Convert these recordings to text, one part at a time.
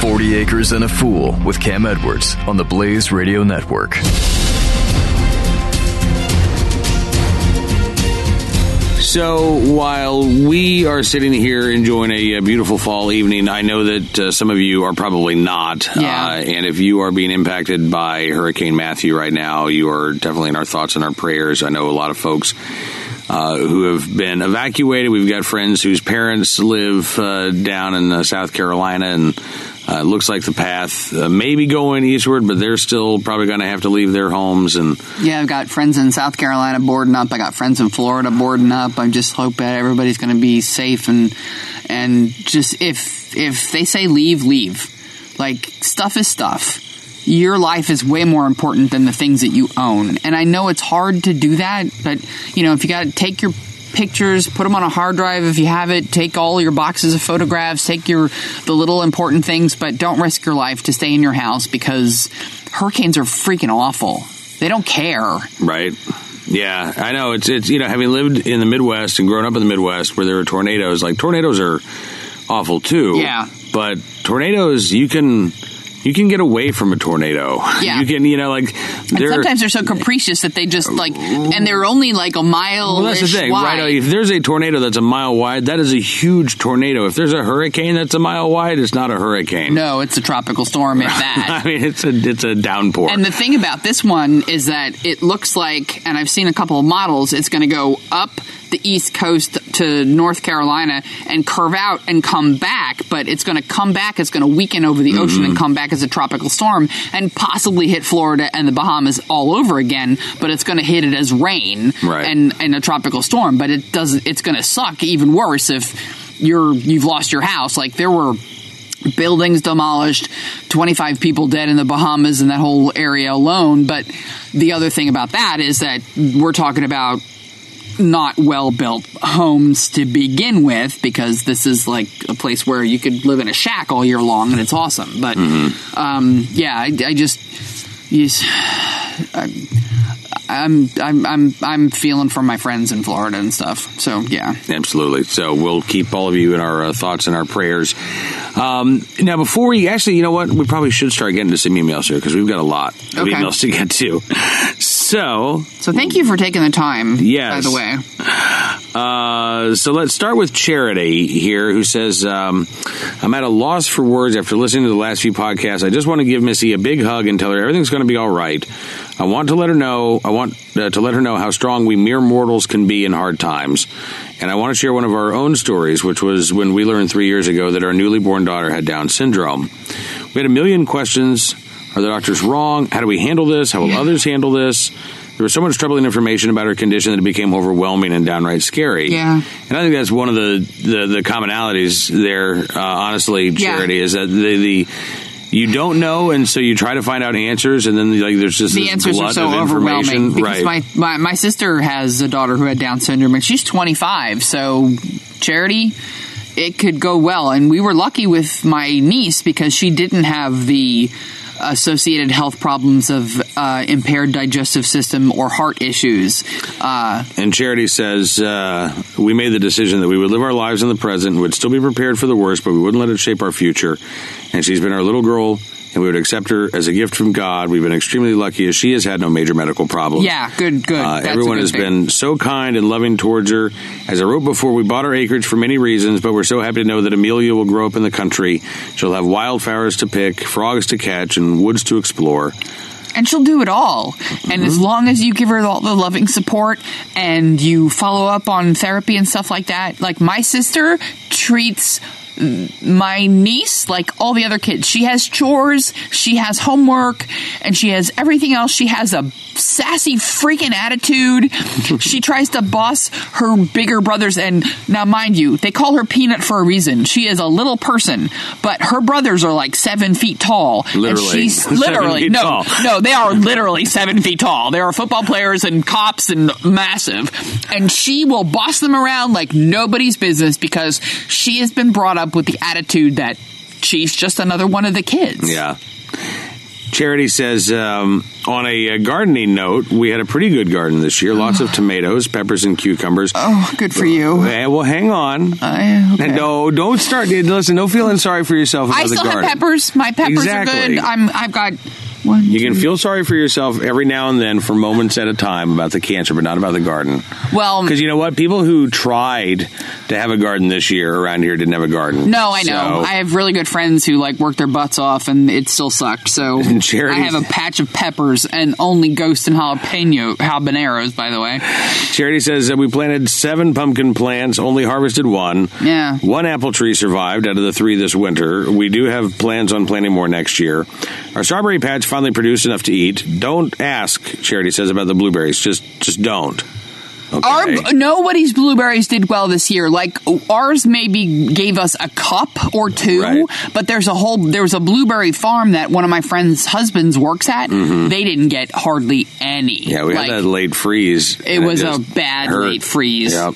40 Acres and a Fool with Cam Edwards on the Blaze Radio Network. So while we are sitting here enjoying a, a beautiful fall evening, I know that uh, some of you are probably not. Yeah. Uh, and if you are being impacted by Hurricane Matthew right now, you are definitely in our thoughts and our prayers. I know a lot of folks. Uh, who have been evacuated. We've got friends whose parents live uh, down in uh, South Carolina, and uh, it looks like the path uh, may be going eastward, but they're still probably going to have to leave their homes. And Yeah, I've got friends in South Carolina boarding up. I got friends in Florida boarding up. I just hope that everybody's going to be safe and and just if if they say leave, leave. Like stuff is stuff. Your life is way more important than the things that you own. And I know it's hard to do that, but you know, if you got to take your pictures, put them on a hard drive if you have it, take all your boxes of photographs, take your the little important things, but don't risk your life to stay in your house because hurricanes are freaking awful. They don't care. Right. Yeah, I know. It's it's you know having lived in the Midwest and grown up in the Midwest where there are tornadoes. Like tornadoes are awful too. Yeah. But tornadoes, you can you can get away from a tornado. Yeah. You can you know like they're. sometimes they're so capricious that they just like, and they're only like a mile. well, that's the thing, wide. right? If there's a tornado that's a mile wide, that is a huge tornado. If there's a hurricane that's a mile wide, it's not a hurricane. No, it's a tropical storm. If that. I mean, it's a it's a downpour. And the thing about this one is that it looks like, and I've seen a couple of models, it's going to go up the east coast to North Carolina and curve out and come back, but it's going to come back, it's going to weaken over the ocean Mm-hmm. and come back as a tropical storm and possibly hit Florida and the Bahamas all over again, but it's going to hit it as rain Right. and, and a tropical storm, but it does it's going to suck even worse if you're you've lost your house. Like there were buildings demolished, 25 people dead in the Bahamas and that whole area alone. But the other thing about that is that we're talking about not well built homes to begin with because this is like a place where you could live in a shack all year long and it's awesome. But um, yeah, I, I just. Yes, I'm I'm I'm I'm feeling for my friends in Florida and stuff. So yeah, Absolutely. So we'll keep all of you in our uh, thoughts and our prayers. Um, now, before we actually, you know what? We probably should start getting to some emails here because we've got a lot of Okay. emails to get to. So, so thank you for taking the time. Yes. by the way. uh, so let's start with Charity here, who says, um, "I'm at a loss for words after listening to the last few podcasts. I just want to give Missy a big hug and tell her everything's going to be all right. I want to let her know. I want uh, to let her know how strong we mere mortals can be in hard times." And I want to share one of our own stories, which was when we learned three years ago that our newly born daughter had Down syndrome. We had a million questions. Are the doctors wrong? How do we handle this? How will others handle this? There was so much troubling information about her condition that it became overwhelming and downright scary. Yeah. And I think that's one of the, the, the commonalities there, uh, honestly, Yeah. Charity, is that the, the you don't know, and so you try to find out answers, and then like there's just the answers are so overwhelming because right. my, my my sister has a daughter who had Down syndrome and she's 25. So charity, it could go well, and we were lucky with my niece because she didn't have the associated health problems of uh, impaired digestive system or heart issues. Uh, And Charity says, uh, We made the decision that we would live our lives in the present, would still be prepared for the worst, but we wouldn't let it shape our future. And she's been our little girl, and we would accept her as a gift from God. We've been extremely lucky as she has had no major medical problems. yeah, good, good. Uh, everyone good has thing. been so kind and loving towards her. As I wrote before, we bought our acreage for many reasons, but we're so happy to know that Amelia will grow up in the country. She'll have wildflowers to pick, frogs to catch, and woods to explore. and she'll do it all. And as long as you give her all the loving support and you follow up on therapy and stuff like that, like my sister treats my niece like all the other kids. She has chores, she has homework, and she has everything else. She has a sassy freaking attitude. she tries to boss her bigger brothers and now mind you, they call her Peanut for a reason. She is a little person, but her brothers are like seven feet tall. And Literally. she's Seven literally no tall. no, they are literally seven feet tall. They are football players and cops and massive. And she will boss them around like nobody's business because she has been brought up with the attitude that she's just another one of the kids. Yeah. Charity says, um, on a, uh gardening note, we had a pretty good garden this year. Lots of tomatoes, peppers, and cucumbers. Oh, good for you. Eh, well, hang on. I, okay. No, don't start. Listen, no feeling sorry for yourself about I the still garden. have peppers. My peppers Exactly. are good. I'm. I've got one. You can two- feel sorry for yourself every now and then for moments at a time about the cancer, but not about the garden. Well, Because you know what? People who tried to have a garden this year around here didn't have a garden. no, I know. So- I have really good friends who like work their butts off, and it still sucked. So Charity- I have a patch of peppers and only ghost and jalapeno habaneros. By the way, Charity says that we planted seven pumpkin plants, only harvested one. Yeah. One apple tree survived out of the three this winter. We do have plans on planting more next year. Our strawberry patch finally produced enough to eat. Don't ask, Charity says, about the blueberries. Just just don't. Okay. our nobody's blueberries did well this year. Like ours, maybe gave us a cup or two, Right. but there's a whole there's a blueberry farm that one of my friends' husbands works at. They didn't get hardly any. Mm-hmm. yeah, we like, had that late freeze. It was a bad hurt. late freeze. Yep.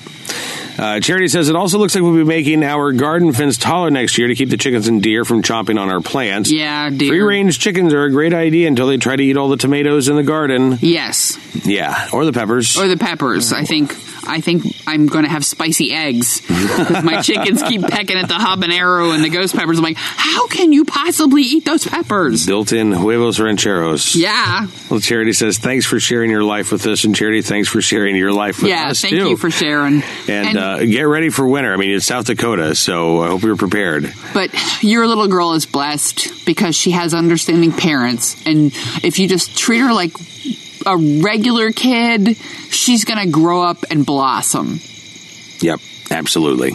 Uh, Charity says it also looks like we'll be making our garden fence taller next year to keep the chickens and deer from chomping on our plants. Yeah, deer. Free range chickens are a great idea until they try to eat all the tomatoes in the garden. Yes, Yeah, or the peppers. or the peppers. I think I think I'm going to have spicy eggs because my chickens keep pecking at the habanero and the ghost peppers. I'm like, how can you possibly eat those peppers? Built-in huevos rancheros. Yeah, Well, Charity says thanks for sharing your life with us, and Charity, thanks for sharing your life with us. yeah. us Thank too. you for sharing. and uh, get ready for winter. I mean, it's South Dakota, so I hope you're prepared. But your little girl is blessed because she has understanding parents. And if you just treat her like a regular kid, she's going to grow up and blossom. Yep, absolutely.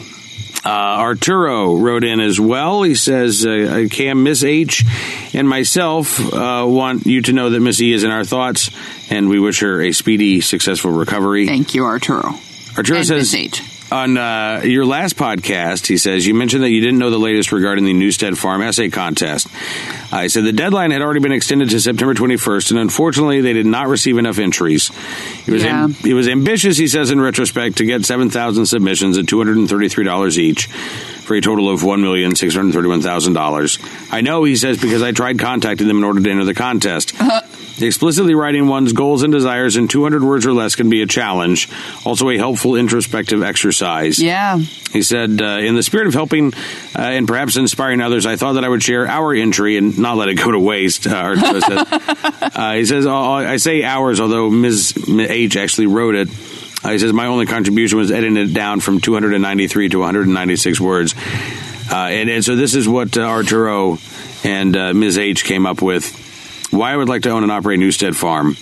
Uh, Arturo wrote in as well. He says, uh, Cam, Miss H and myself uh, want you to know that Miss E is in our thoughts, and we wish her a speedy, successful recovery. Thank you, Arturo. Arturo and says, Miss H. on uh, your last podcast, he says, you mentioned that you didn't know the latest regarding the Newstead Farm essay contest. I said the deadline had already been extended to September 21st, and unfortunately, they did not receive enough entries. It was, Yeah. it was ambitious, he says, in retrospect, to get 7,000 submissions at $233 each for a total of $1,631,000. I know, he says, because I tried contacting them in order to enter the contest. Explicitly writing one's goals and desires in 200 words or less can be a challenge, also a helpful introspective exercise. Yeah. He said, uh, in the spirit of helping uh, and perhaps inspiring others, I thought that I would share our entry and not let it go to waste. Uh, said. uh, he says, "Oh, I say ours, although Ms. H actually wrote it. Uh, he says, my only contribution was editing it down from 293 to 196 words. Uh, and, and so this is what uh, Arturo and uh, Ms. H came up with. Why I would like to own and operate Newstead Farm.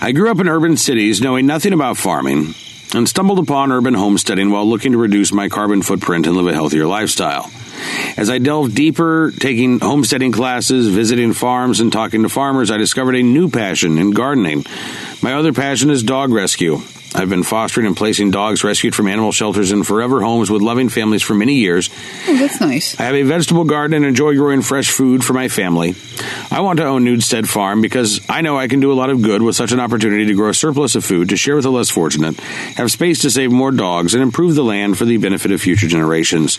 I grew up in urban cities knowing nothing about farming and stumbled upon urban homesteading while looking to reduce my carbon footprint and live a healthier lifestyle. As I delved deeper, taking homesteading classes, visiting farms, and talking to farmers, I discovered a new passion in gardening. My other passion is dog rescue. I've been fostering and placing dogs rescued from animal shelters in forever homes with loving families for many years. Oh, that's nice. I have a vegetable garden and enjoy growing fresh food for my family. I want to own Newstead Farm because I know I can do a lot of good with such an opportunity to grow a surplus of food to share with the less fortunate, have space to save more dogs, and improve the land for the benefit of future generations.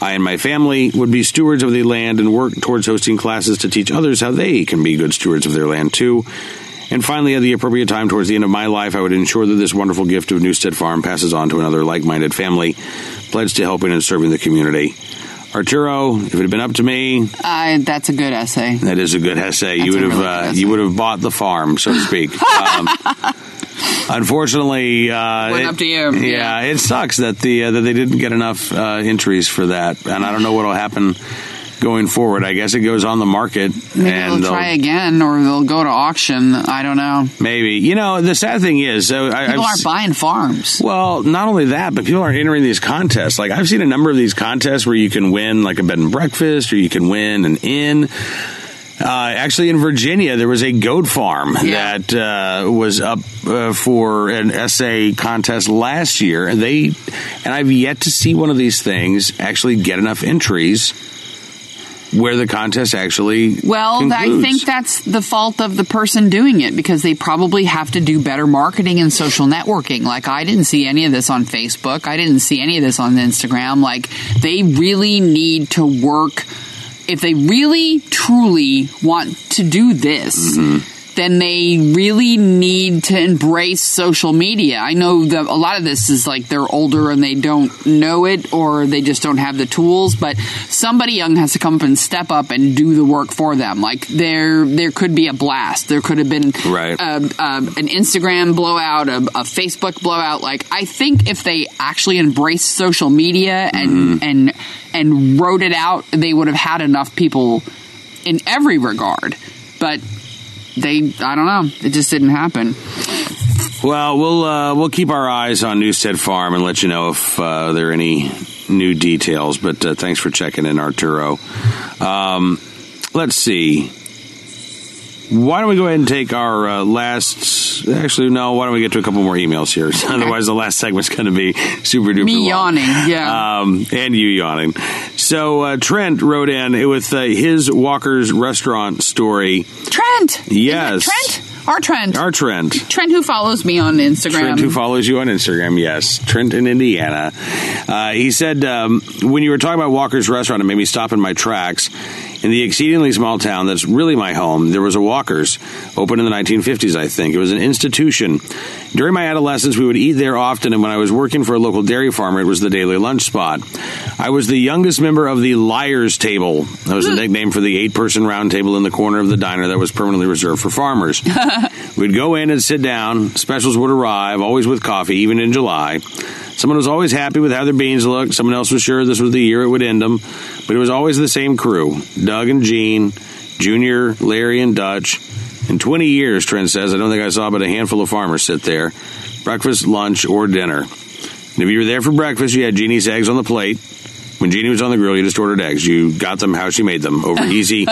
I and my family would be stewards of the land and work towards hosting classes to teach others how they can be good stewards of their land too. And finally, at the appropriate time towards the end of my life, I would ensure that this wonderful gift of Newstead Farm passes on to another like minded family, pledged to helping and serving the community. Arturo, if it had been up to me, Uh, that's a good essay. that is a good essay. you would a have really uh, you would have bought the farm, so to speak. um, unfortunately, uh, Went it- up to you, Yeah, yeah. it sucks that the uh, that they didn't get enough uh, entries for that, and I don't know what will happen going forward. I guess it goes on the market, Maybe and they'll try again, or they'll go to auction. I don't know. maybe you know the sad thing is, so I, People I've aren't buying farms. Well, not only that, but people aren't entering these contests. Like I've seen a number of these contests where you can win like a bed and breakfast, or you can win an inn. Uh, actually, in Virginia, there was a goat farm Yeah. that uh, was up uh, for an essay contest last year. And they, and I've yet to see one of these things actually get enough entries where the contest actually. Well, I think that's the fault of the person doing it because they probably have to do better marketing and social networking. Like, I didn't see any of this on Facebook. I didn't see any of this on Instagram. Like, they really need to work if they really truly want to do this, mm-hmm. Then they really need to embrace social media. I know that a lot of this is like they're older and they don't know it or they just don't have the tools, but somebody young has to come up and step up and do the work for them. Like there there could be a blast. There could have been Right. a, a, an Instagram blowout, a, a Facebook blowout. Like I think if they actually embraced social media and mm-hmm. and and wrote it out, they would have had enough people in every regard. But they, I don't know, it just didn't happen. Well, we'll uh, we'll keep our eyes on Newstead Farm and let you know if uh, there are any new details. But uh, thanks for checking in, Arturo. Um, let's see. Why don't we go ahead and take our uh, last? Actually, no. Why don't we get to a couple more emails here? Otherwise, the last segment's going to be super duper Me long. yawning, yeah. Um, and you yawning. So uh, Trent wrote in with uh, his Walker's restaurant story. Trent. Yes. Trent. Our Trent. Our Trent. Trent, who follows me on Instagram. Trent, who follows you on Instagram, yes, Trent in Indiana. Uh, he said um, when you were talking about Walker's Restaurant, it made me stop in my tracks. In the exceedingly small town that's really my home, there was a Walker's, opened in the 1950s, I think. It was an institution. During my adolescence, we would eat there often, and when I was working for a local dairy farmer, it was the daily lunch spot. I was the youngest member of the Liars Table. That was a hmm. nickname for the eight person round table in the corner of the diner that was permanently reserved for farmers. We'd go in and sit down. Specials would arrive, always with coffee, even in July. Someone was always happy with how their beans looked. Someone else was sure this was the year it would end them. But it was always the same crew Doug and Gene, Junior, Larry, and Dutch. In 20 years, Trent says, I don't think I saw but a handful of farmers sit there. Breakfast, lunch, or dinner. And if you were there for breakfast, you had Jeannie's eggs on the plate. When Jeannie was on the grill, you just ordered eggs. You got them how she made them. Over easy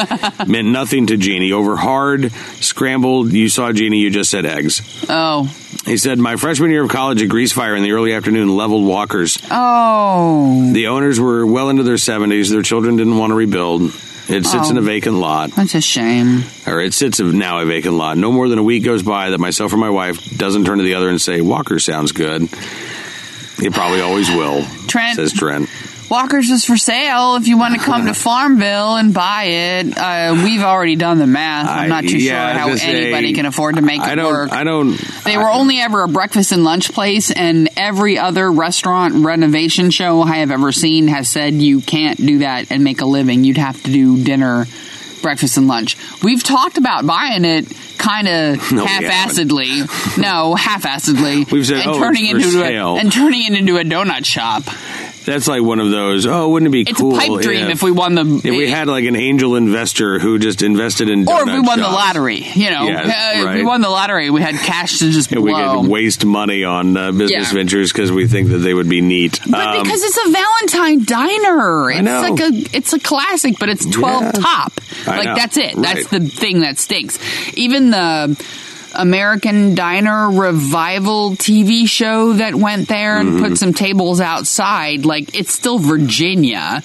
meant nothing to Jeannie. Over hard, scrambled, you saw Jeannie, you just said eggs. Oh. He said, My freshman year of college, a grease fire in the early afternoon leveled walkers. Oh. The owners were well into their 70s. Their children didn't want to rebuild. It sits in a oh. vacant lot, That's a shame. or it sits now a vacant lot. No more than a week goes by that myself or my wife doesn't turn to the other and say, Walker sounds good. It probably always will, Trent. says Trent. Walker's is for sale if you want to come to Farmville and buy it. Uh, we've already done the math. I'm not too I- yeah, sure how gonna say, anybody can afford to make I it don't, work. I don't. They were only ever a breakfast and lunch place, and every other restaurant renovation show I have ever seen has said you can't do that and make a living. You'd have to do dinner, breakfast, and lunch. We've talked about buying it kind of No, half-assedly. no, half-assedly. We've said, and "Oh, turning into sale." a and turning it into a donut shop. That's like one of those. Oh, wouldn't it be It's cool? a pipe dream if we won the if we had like an angel investor who just invested in or if we won the lottery. You know, Uh, if right. we won the lottery, we had cash to just And we could waste money on uh, business Yeah. ventures because we think that they would be neat. But Um, because it's a Valentine diner, it's know. like a it's a classic, but it's twelve Yeah. top. I Like know. that's it. That's Right. the thing that stinks. Even the American Diner Revival TV show that went there and Mm-hmm. put some tables outside, like it's still Virginia.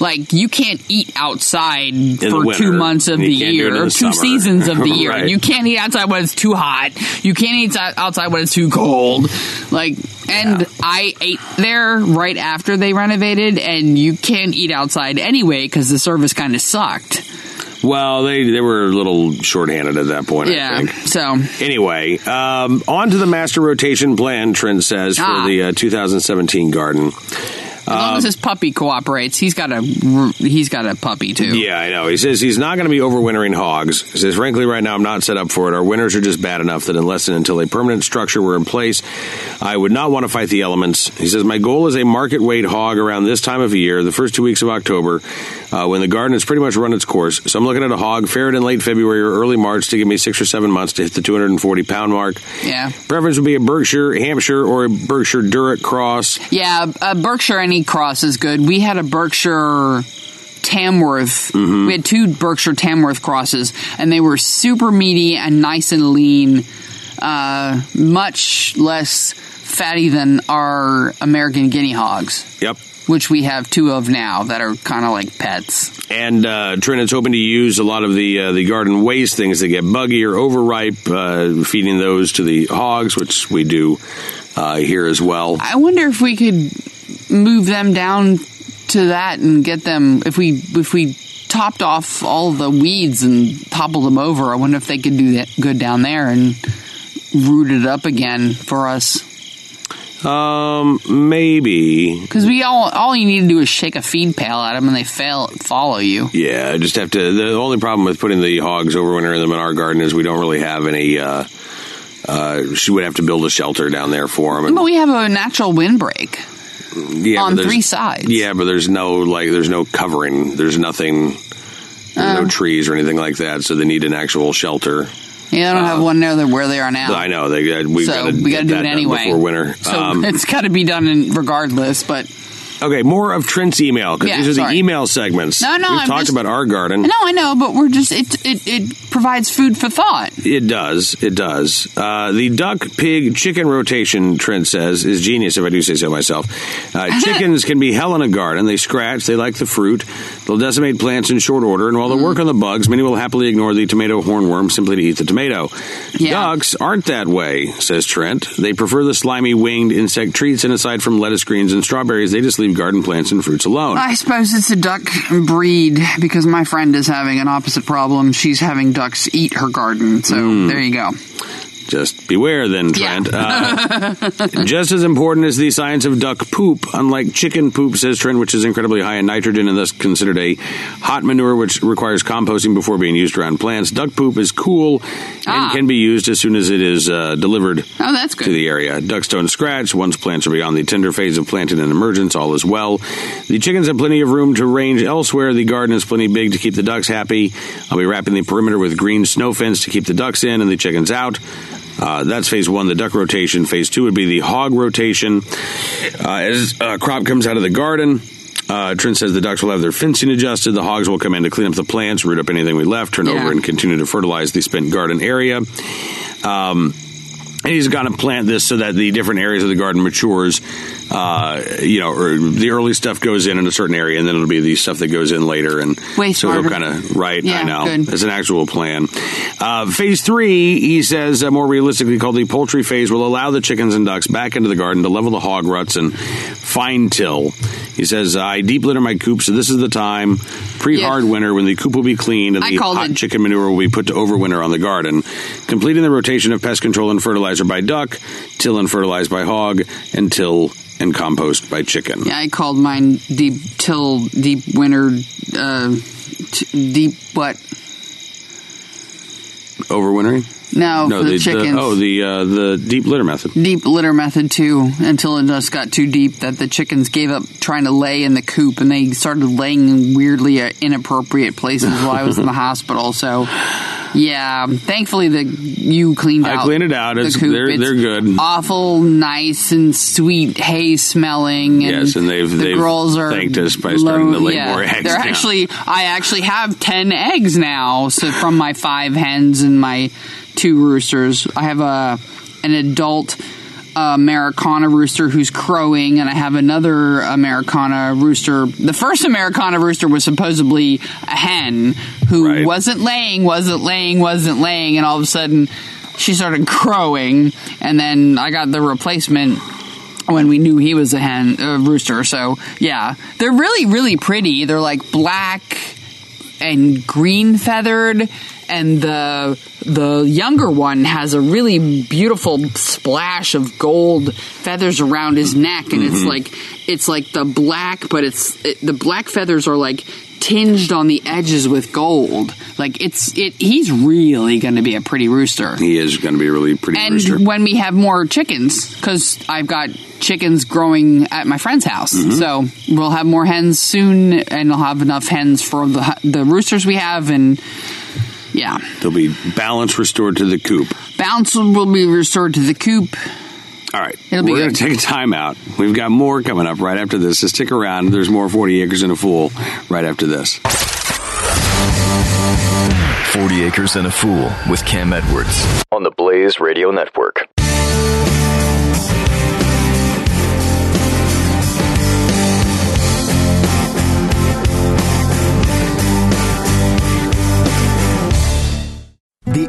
Like you can't eat outside the for winter. two months of the can't do it in year, the two summer. seasons of the year. Right. You can't eat outside when it's too hot. You can't eat outside when it's too cold. Like, and I ate there right after they renovated, and you can't eat outside anyway because the service kind of sucked. Well, they they were a little shorthanded at that point. I Yeah. think. So Anyway, um, on to the master rotation plan. Trent says for Ah. the uh, 2017 garden. as long as his puppy cooperates, he's got a he's got a puppy too. Yeah, I know. He says he's not going to be overwintering hogs. He says, frankly, right now I'm not set up for it. Our winters are just bad enough that unless and until a permanent structure were in place, I would not want to fight the elements. He says, my goal is a market weight hog around this time of year, the first two weeks of October, uh, when the garden has pretty much run its course. So I'm looking at a hog farrowed in late February or early March to give me six or seven months to hit the 240 pound mark. Yeah. Preference would be a Berkshire, Hampshire, or a Berkshire Duroc cross. Yeah, a Berkshire any cross is good. We had a Berkshire Tamworth. Mm-hmm. We had two Berkshire Tamworth crosses, and they were super meaty and nice and lean. Uh, much less fatty than our American guinea hogs, Yep. which we have two of now that are kind of like pets. And uh, Trent hoping to use a lot of the uh, the garden waste things that get buggy or overripe, uh, feeding those to the hogs, which we do uh, here as well. I wonder if we could move them down to that and get them if we if we topped off all the weeds and toppled them over. I wonder if they could do that good down there and root it up again for us. Um, maybe. Because we all all you need to do is shake a feed pail at them and they fail follow you. Yeah, I just have to. The only problem with putting the hogs overwintering them in our garden is we don't really have any. Uh, uh, she would have to build a shelter down there for them. But we have a natural windbreak yeah, on three sides. Yeah, but there's no like, there's no covering. There's nothing. There's Oh. no trees or anything like that, so they need an actual shelter. Yeah, I don't have one there where they are now. I know they. We've so got to we got to do it anyway before winter. So Um, it's got to be done in regardless. But okay, more of Trent's email because Yeah, these are sorry. the email segments. No, no, we've I'm talked just- about our garden. no, I know. But we're just it it, it provides food for thought. It does. It does. Uh, the duck, pig, chicken rotation, Trent says, is genius, if I do say so myself. Uh, chickens can be hell in a garden. They scratch, they like the fruit, they'll decimate plants in short order, and while they work on the bugs, many will happily ignore the tomato hornworm simply to eat the tomato. Yeah. Ducks aren't that way, says Trent. They prefer the slimy winged insect treats, and aside from lettuce greens and strawberries, they just leave garden plants and fruits alone. I suppose it's a duck breed because my friend is having an opposite problem. She's having ducks eat her garden. So Hmm. there you go. Just beware then, Yeah. Trent. Uh, just as important as the science of duck poop. Unlike chicken poop, says Trent, which is incredibly high in nitrogen and thus considered a hot manure, which requires composting before being used around plants. Duck poop is cool and Ah. can be used as soon as it is uh, delivered Oh, that's good. to the area. Ducks don't scratch. Once plants are beyond the tender phase of planting and emergence, all is well. The chickens have plenty of room to range elsewhere. The garden is plenty big to keep the ducks happy. I'll be wrapping the perimeter with green snow fence to keep the ducks in and the chickens out. Uh, that's phase one, the duck rotation. Phase two would be the hog rotation. Uh, as uh, crop comes out of the garden, uh, Trent says the ducks will have their fencing adjusted. The hogs will come in to clean up the plants, root up anything we left, turn Yeah. over, and continue to fertilize the spent garden area. Um, and he's going to plant this so that the different areas of the garden matures. Uh, you know, or the early stuff goes in in a certain area, and then it'll be the stuff that goes in later. And Way so he'll kind of right. I Yeah, know good. it's an actual plan. Uh, phase three, he says, uh, more realistically called the poultry phase, will allow the chickens and ducks back into the garden to level the hog ruts and fine till. He says, I deep litter my coop, so this is the time pre hard Yeah. winter when the coop will be cleaned and I the hot it- chicken manure will be put to overwinter on the garden. Completing the rotation of pest control and fertilizer by duck, till and fertilize by hog, and till and compost by chicken. Yeah, I called mine deep till deep winter. Uh, t- deep what? Overwintering? No, for the, chickens. oh, the uh, the deep litter method. deep litter method too until it just got too deep that the chickens gave up trying to lay in the coop and they started laying in weirdly inappropriate places while I was in the hospital. So, yeah, thankfully the you cleaned I out. I cleaned it out. the It's- coop. they're- It's they're good. Awful, nice and sweet hay smelling. And Yes, and they've- the they've girls are thanked us by starting to lay yeah, more eggs They're now. actually I actually have ten eggs now. So from my five hens and my two roosters, I have a an adult Americana rooster who's crowing, and I have another Americana rooster. The first Americana rooster was supposedly a hen who Right. wasn't laying, wasn't laying, wasn't laying, and all of a sudden she started crowing, and then I got the replacement when we knew he was a hen a rooster. So yeah, they're really really pretty. They're like black and green feathered and the the younger one has a really beautiful splash of gold feathers around his neck and it's like it's like the black but it's it, the black feathers are like tinged on the edges with gold like it's it he's really going to be a pretty rooster He is going to be a really pretty and rooster. when we have more chickens, because I've got chickens growing at my friend's house, Mm-hmm. so we'll have more hens soon, and we'll have enough hens for the the roosters we have, and yeah, There'll be balance restored to the coop. bounce will be restored to the coop. All right. It'll be We're going to take a time out. We've got more coming up right after this. So stick around. There's more 40 Acres and a Fool right after this. 40 Acres and a Fool with Cam Edwards on the Blaze Radio Network.